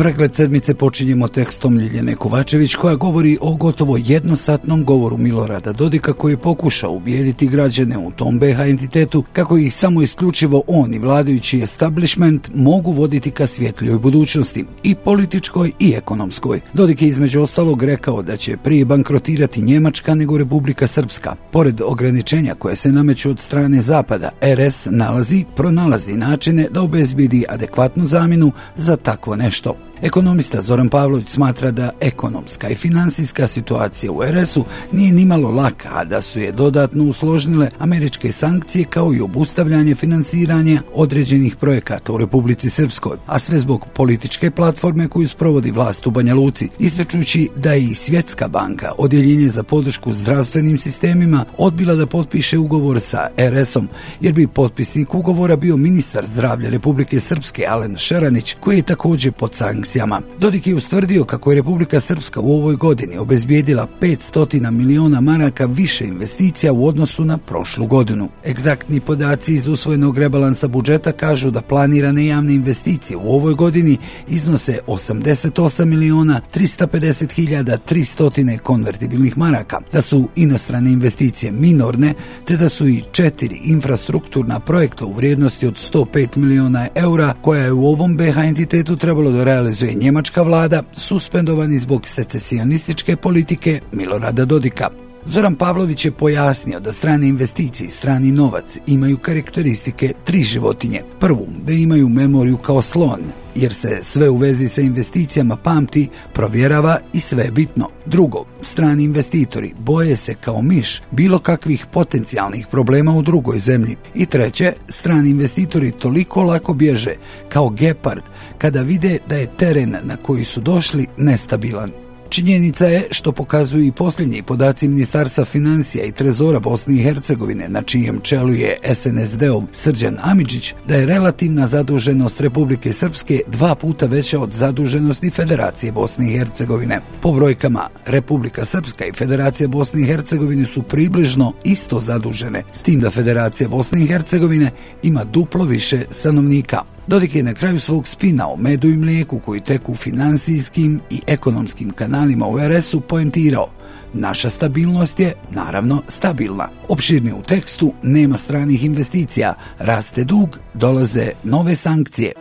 Pregled sedmice počinjemo tekstom Ljiljane Kovačević koja govori o gotovo jednosatnom govoru Milorada Dodika koji je pokušao ubijediti građane u tom BH entitetu kako ih samo isključivo on i vladajući establishment mogu voditi ka svjetljoj budućnosti i političkoj i ekonomskoj. Dodik je između ostalog rekao da će prije bankrotirati Njemačka nego Republika Srpska. Pored ograničenja koje se nameću od strane Zapada, RS nalazi, pronalazi načine da obezbidi adekvatnu zamjenu za takvo nešto. Ekonomista Zoran Pavlović smatra da ekonomska i finansijska situacija u RS-u nije nimalo laka, a da su je dodatno usložnile američke sankcije kao i obustavljanje finansiranja određenih projekata u Republici Srpskoj, a sve zbog političke platforme koju sprovodi vlast u Banja Luci, istračući da je i Svjetska banka, odjeljenje za podršku zdravstvenim sistemima, odbila da potpiše ugovor sa RS-om, jer bi potpisnik ugovora bio ministar zdravlja Republike Srpske Alen Šeranić, koji je također pod sankcijom sankcijama. Dodik je ustvrdio kako je Republika Srpska u ovoj godini obezbijedila 500 miliona maraka više investicija u odnosu na prošlu godinu. Egzaktni podaci iz usvojenog rebalansa budžeta kažu da planirane javne investicije u ovoj godini iznose 88 miliona 350 hiljada 300 konvertibilnih maraka, da su inostrane investicije minorne, te da su i četiri infrastrukturna projekta u vrijednosti od 105 miliona eura, koja je u ovom BH entitetu trebalo da realizuje organizuje njemačka vlada, suspendovani zbog secesionističke politike Milorada Dodika. Zoran Pavlović je pojasnio da strane investicije i strani novac imaju karakteristike tri životinje. Prvu, da imaju memoriju kao slon, jer se sve u vezi sa investicijama pamti, provjerava i sve je bitno. Drugo, strani investitori boje se kao miš bilo kakvih potencijalnih problema u drugoj zemlji. I treće, strani investitori toliko lako bježe kao gepard kada vide da je teren na koji su došli nestabilan. Činjenica je, što pokazuju i posljednji podaci Ministarstva financija i trezora Bosne i Hercegovine, na čijem čelu je SNSD-ov Srđan Amidžić, da je relativna zaduženost Republike Srpske dva puta veća od zaduženosti Federacije Bosne i Hercegovine. Po brojkama, Republika Srpska i Federacija Bosne i Hercegovine su približno isto zadužene, s tim da Federacija Bosne i Hercegovine ima duplo više stanovnika. Dodik je na kraju svog spina o medu i mlijeku koji teku finansijskim i ekonomskim kanalima u RS-u poentirao Naša stabilnost je, naravno, stabilna. Opširni u tekstu, nema stranih investicija, raste dug, dolaze nove sankcije.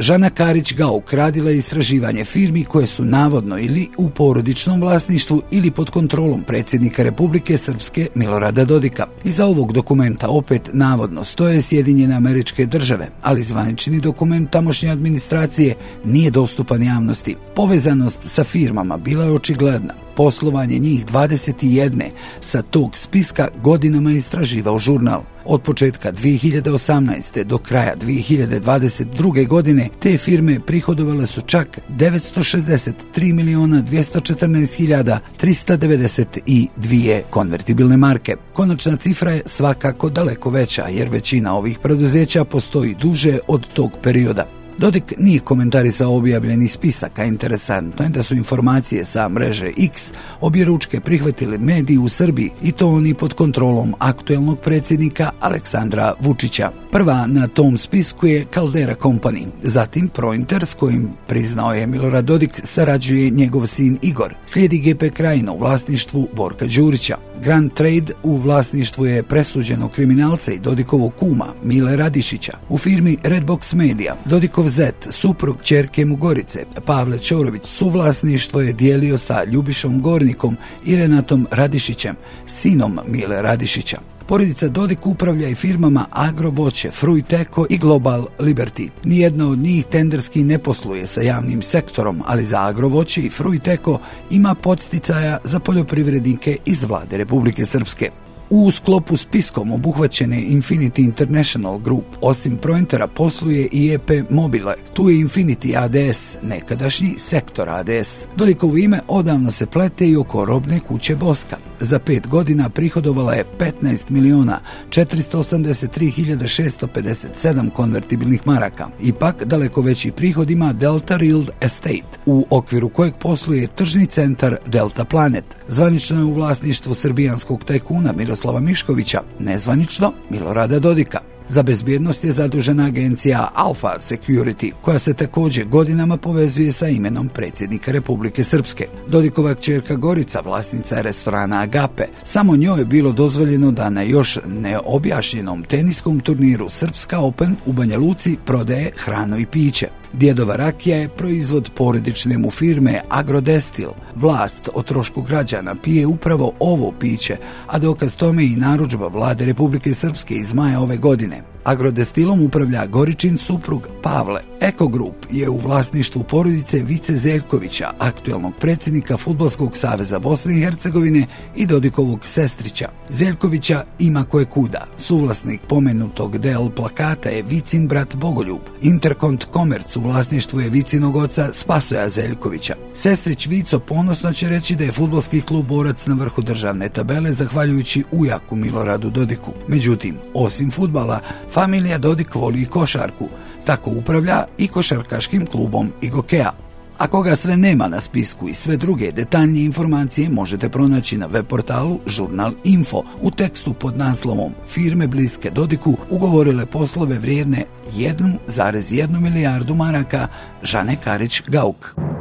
Žana Karić ga ukradila istraživanje firmi koje su navodno ili u porodičnom vlasništvu ili pod kontrolom predsjednika Republike Srpske Milorada Dodika. Iza ovog dokumenta opet navodno stoje Sjedinjene američke države, ali zvanični dokument tamošnje administracije nije dostupan javnosti. Povezanost sa firmama bila je očigledna. Poslovanje njih 21 sa tog spiska godinama istraživao žurnal. Od početka 2018. do kraja 2022. godine te firme prihodovale su čak 963 miliona 214 hiljada 392 konvertibilne marke. Konačna cifra je svakako daleko veća jer većina ovih preduzeća postoji duže od tog perioda. Dodik nije komentarisao objavljeni spisak, a interesantno je da su informacije sa mreže X objeručke prihvatili mediji u Srbiji i to oni pod kontrolom aktuelnog predsjednika Aleksandra Vučića. Prva na tom spisku je Caldera Company, zatim Prointer s kojim priznao je Milorad Dodik sarađuje njegov sin Igor. Slijedi GP Krajina u vlasništvu Borka Đurića. Grand Trade u vlasništvu je presuđeno kriminalca i Dodikovog kuma Mile Radišića. U firmi Redbox Media Dodikov zet, suprug čerke Mugorice, Pavle Čorović, suvlasništvo je dijelio sa Ljubišom Gornikom i Renatom Radišićem, sinom Mile Radišića. Porodica Dodik upravlja i firmama Agrovoće, Fruiteko i Global Liberty. Nijedna od njih tenderski ne posluje sa javnim sektorom, ali za Agrovoće i Fruiteko ima podsticaja za poljoprivrednike iz vlade Republike Srpske. U sklopu spiskom obuhvaćene Infinity International Group, osim Prointera, posluje i EP Mobile. Tu je Infinity ADS, nekadašnji sektor ADS. Dolikovo ime odavno se plete i oko robne kuće Boska. Za pet godina prihodovala je 15 miliona 483.657 konvertibilnih maraka. Ipak, daleko veći prihod ima Delta Rild Estate, u okviru kojeg posluje tržni centar Delta Planet. Zvanično je u vlasništvu srbijanskog tajkuna Miroslava Miškovića, nezvanično Milorada Dodika. Za bezbjednost je zadužena agencija Alpha Security, koja se također godinama povezuje sa imenom predsjednika Republike Srpske. Dodikova čerka Gorica, vlasnica je restorana Agape. Samo njoj je bilo dozvoljeno da na još neobjašnjenom teniskom turniru Srpska Open u Banja Luci prodaje hrano i piće. Djedova rakija je proizvod porodične mu firme Agrodestil. Vlast o trošku građana pije upravo ovo piće, a dokaz tome i naručba vlade Republike Srpske iz maja ove godine. Agrodestilom upravlja Goričin suprug Pavle. Eko Group je u vlasništvu porodice Vice Zeljkovića, aktuelnog predsjednika Futbolskog saveza Bosne i Hercegovine i Dodikovog sestrića. Zeljkovića ima koje kuda. Suvlasnik pomenutog del plakata je Vicin brat Bogoljub. Interkont Komerc u vlasništvu je Vicinog oca Spasoja Zeljkovića. Sestrić Vico ponosno će reći da je futbolski klub borac na vrhu državne tabele zahvaljujući ujaku Miloradu Dodiku. Međutim, osim futbala, familija Dodik voli i košarku, tako upravlja i košarkaškim klubom Igokea. A koga sve nema na spisku i sve druge detaljnije informacije možete pronaći na web portalu Žurnal Info u tekstu pod naslovom Firme bliske Dodiku ugovorile poslove vrijedne 1,1 milijardu maraka Žane Karić-Gauk.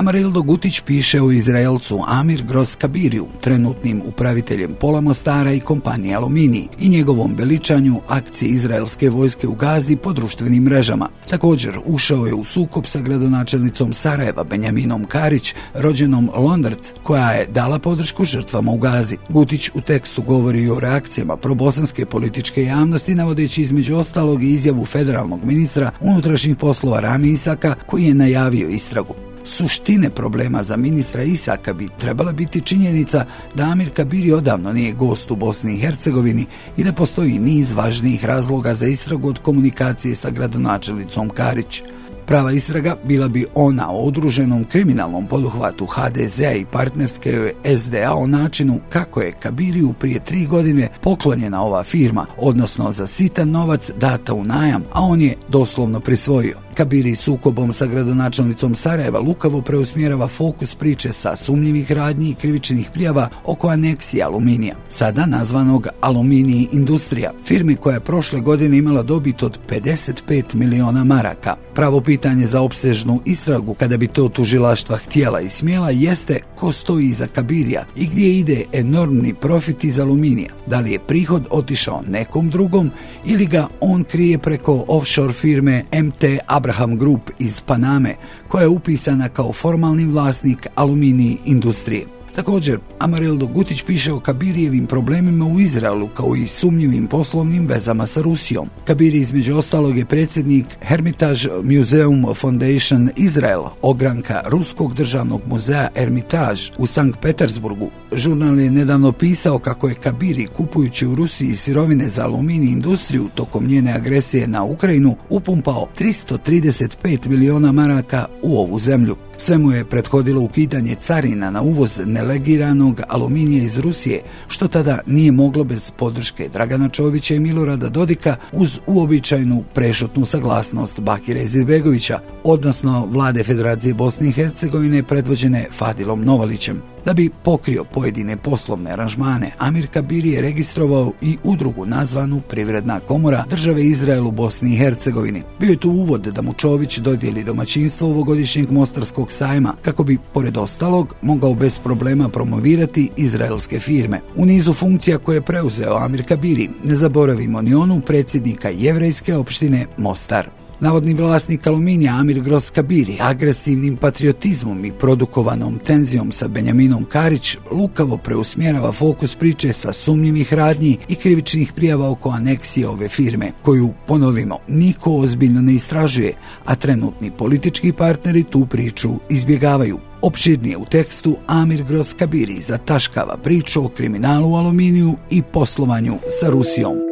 Amarildo Gutić piše o Izraelcu Amir Gross Kabiriju, trenutnim upraviteljem Pola Mostara i kompanije Alumini i njegovom veličanju akcije izraelske vojske u Gazi po društvenim mrežama. Također ušao je u sukop sa gradonačelnicom Sarajeva Benjaminom Karić, rođenom Londrc, koja je dala podršku žrtvama u Gazi. Gutić u tekstu govori o reakcijama probosanske političke javnosti, navodeći između ostalog izjavu federalnog ministra unutrašnjih poslova Rami Isaka, koji je najavio istragu suštine problema za ministra Isaka bi trebala biti činjenica da Amir Kabiri odavno nije gost u Bosni i Hercegovini i da postoji niz važnijih razloga za istragu od komunikacije sa gradonačelicom Karić. Prava istraga bila bi ona o odruženom kriminalnom poduhvatu HDZ i partnerske SDA o načinu kako je Kabiriju prije tri godine poklonjena ova firma, odnosno za sitan novac data u najam, a on je doslovno prisvojio. Kabiri sukobom sa gradonačelnicom Sarajeva lukavo preusmjerava fokus priče sa sumnjivih radnji i krivičnih prijava oko aneksije aluminija, sada nazvanog Aluminiji Industrija, firmi koja je prošle godine imala dobit od 55 miliona maraka. Pravo pitanje za opsežnu istragu, kada bi to tužilaštva htjela i smjela, jeste ko stoji iza Kabirija i gdje ide enormni profit iz aluminija. Da li je prihod otišao nekom drugom ili ga on krije preko offshore firme MT Abraham Group iz Paname, koja je upisana kao formalni vlasnik aluminij industrije. Također, Amarildo Gutić piše o Kabirijevim problemima u Izraelu kao i sumnjivim poslovnim vezama sa Rusijom. Kabiri između ostalog je predsjednik Hermitage Museum Foundation Izrael, ogranka Ruskog državnog muzeja Hermitage u Sankt Petersburgu. Žurnal je nedavno pisao kako je Kabiri kupujući u Rusiji sirovine za alumini industriju tokom njene agresije na Ukrajinu upumpao 335 miliona maraka u ovu zemlju. Sve mu je prethodilo ukidanje carina na uvoz nelegiranog aluminija iz Rusije, što tada nije moglo bez podrške Dragana Čovića i Milorada Dodika uz uobičajnu prešutnu saglasnost Bakira Izetbegovića, odnosno vlade Federacije Bosne i Hercegovine predvođene Fadilom Novalićem. Da bi pokrio pojedine poslovne aranžmane, Amir Kabir je registrovao i udrugu nazvanu Privredna komora države Izrael u Bosni i Hercegovini. Bio je tu uvod da mu Čović dodijeli domaćinstvo ovogodišnjeg mostarskog sajma, kako bi, pored ostalog, mogao bez problema promovirati izraelske firme. U nizu funkcija koje je preuzeo Amir Kabiri, ne zaboravimo ni onu predsjednika jevrejske opštine Mostar. Navodni vlasnik aluminija Amir Gros Kabiri agresivnim patriotizmom i produkovanom tenzijom sa Benjaminom Karić lukavo preusmjerava fokus priče sa sumnjivih radnji i krivičnih prijava oko aneksije ove firme, koju, ponovimo, niko ozbiljno ne istražuje, a trenutni politički partneri tu priču izbjegavaju. Opširnije u tekstu Amir Gros Kabiri zataškava priču o kriminalu u aluminiju i poslovanju sa Rusijom.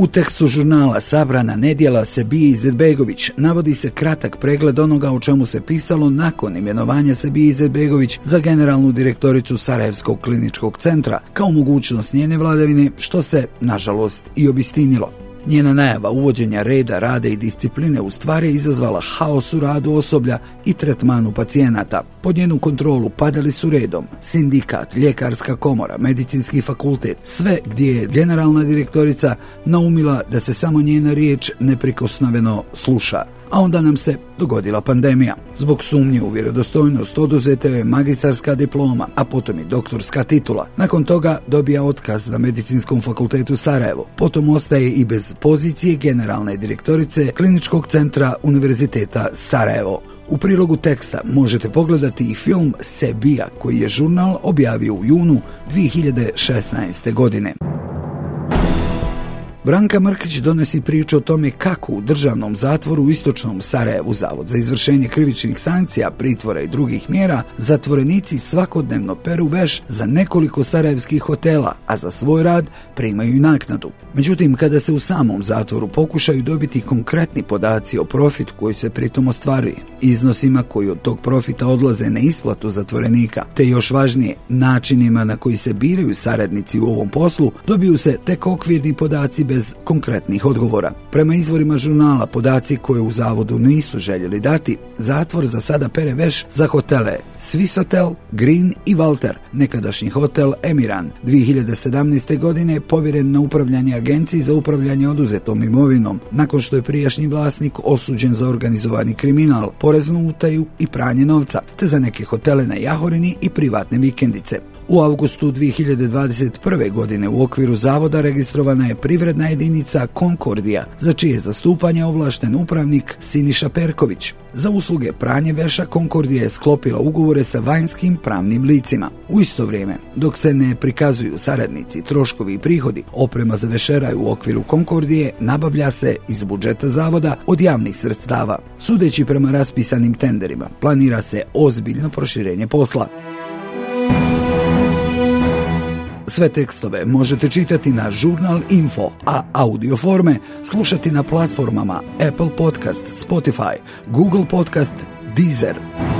U tekstu žurnala Sabrana nedjela Sebije Izetbegović navodi se kratak pregled onoga o čemu se pisalo nakon imenovanja Sebije Izetbegović za generalnu direktoricu Sarajevskog kliničkog centra kao mogućnost njene vladavine što se, nažalost, i obistinilo. Njena najava uvođenja reda, rade i discipline u stvari je izazvala haos u radu osoblja i tretmanu pacijenata. Pod njenu kontrolu padali su redom sindikat, ljekarska komora, medicinski fakultet, sve gdje je generalna direktorica naumila da se samo njena riječ neprikosnoveno sluša a onda nam se dogodila pandemija. Zbog sumnje u vjerodostojnost oduzete je magistarska diploma, a potom i doktorska titula. Nakon toga dobija otkaz na Medicinskom fakultetu Sarajevo. Potom ostaje i bez pozicije generalne direktorice Kliničkog centra Univerziteta Sarajevo. U prilogu teksta možete pogledati i film Sebija koji je žurnal objavio u junu 2016. godine. Branka Mrkić donosi priču o tome kako u državnom zatvoru u istočnom Sarajevu Zavod za izvršenje krivičnih sankcija, pritvora i drugih mjera, zatvorenici svakodnevno peru veš za nekoliko sarajevskih hotela, a za svoj rad primaju naknadu. Međutim, kada se u samom zatvoru pokušaju dobiti konkretni podaci o profitu koji se pritom ostvaruje, iznosima koji od tog profita odlaze na isplatu zatvorenika, te još važnije, načinima na koji se biraju saradnici u ovom poslu, dobiju se tek okvirni podaci bez konkretnih odgovora. Prema izvorima žurnala, podaci koje u zavodu nisu željeli dati, zatvor za sada pere veš za hotele Swissotel, Green i Walter, nekadašnji hotel Emiran. 2017. godine povjeren na upravljanje agenciji za upravljanje oduzetom imovinom, nakon što je prijašnji vlasnik osuđen za organizovani kriminal, poreznu utaju i pranje novca, te za neke hotele na Jahorini i privatne vikendice. U augustu 2021. godine u okviru zavoda registrovana je privredna jedinica Konkordija, za čije zastupanje ovlašten upravnik Siniša Perković. Za usluge pranje veša Konkordija je sklopila ugovore sa vanjskim pravnim licima. U isto vrijeme, dok se ne prikazuju saradnici, troškovi i prihodi, oprema za vešeraj u okviru Konkordije nabavlja se iz budžeta zavoda od javnih sredstava. Sudeći prema raspisanim tenderima, planira se ozbiljno proširenje posla. Sve tekstove možete čitati na Žurnal Info, a audio forme slušati na platformama Apple Podcast, Spotify, Google Podcast, Deezer.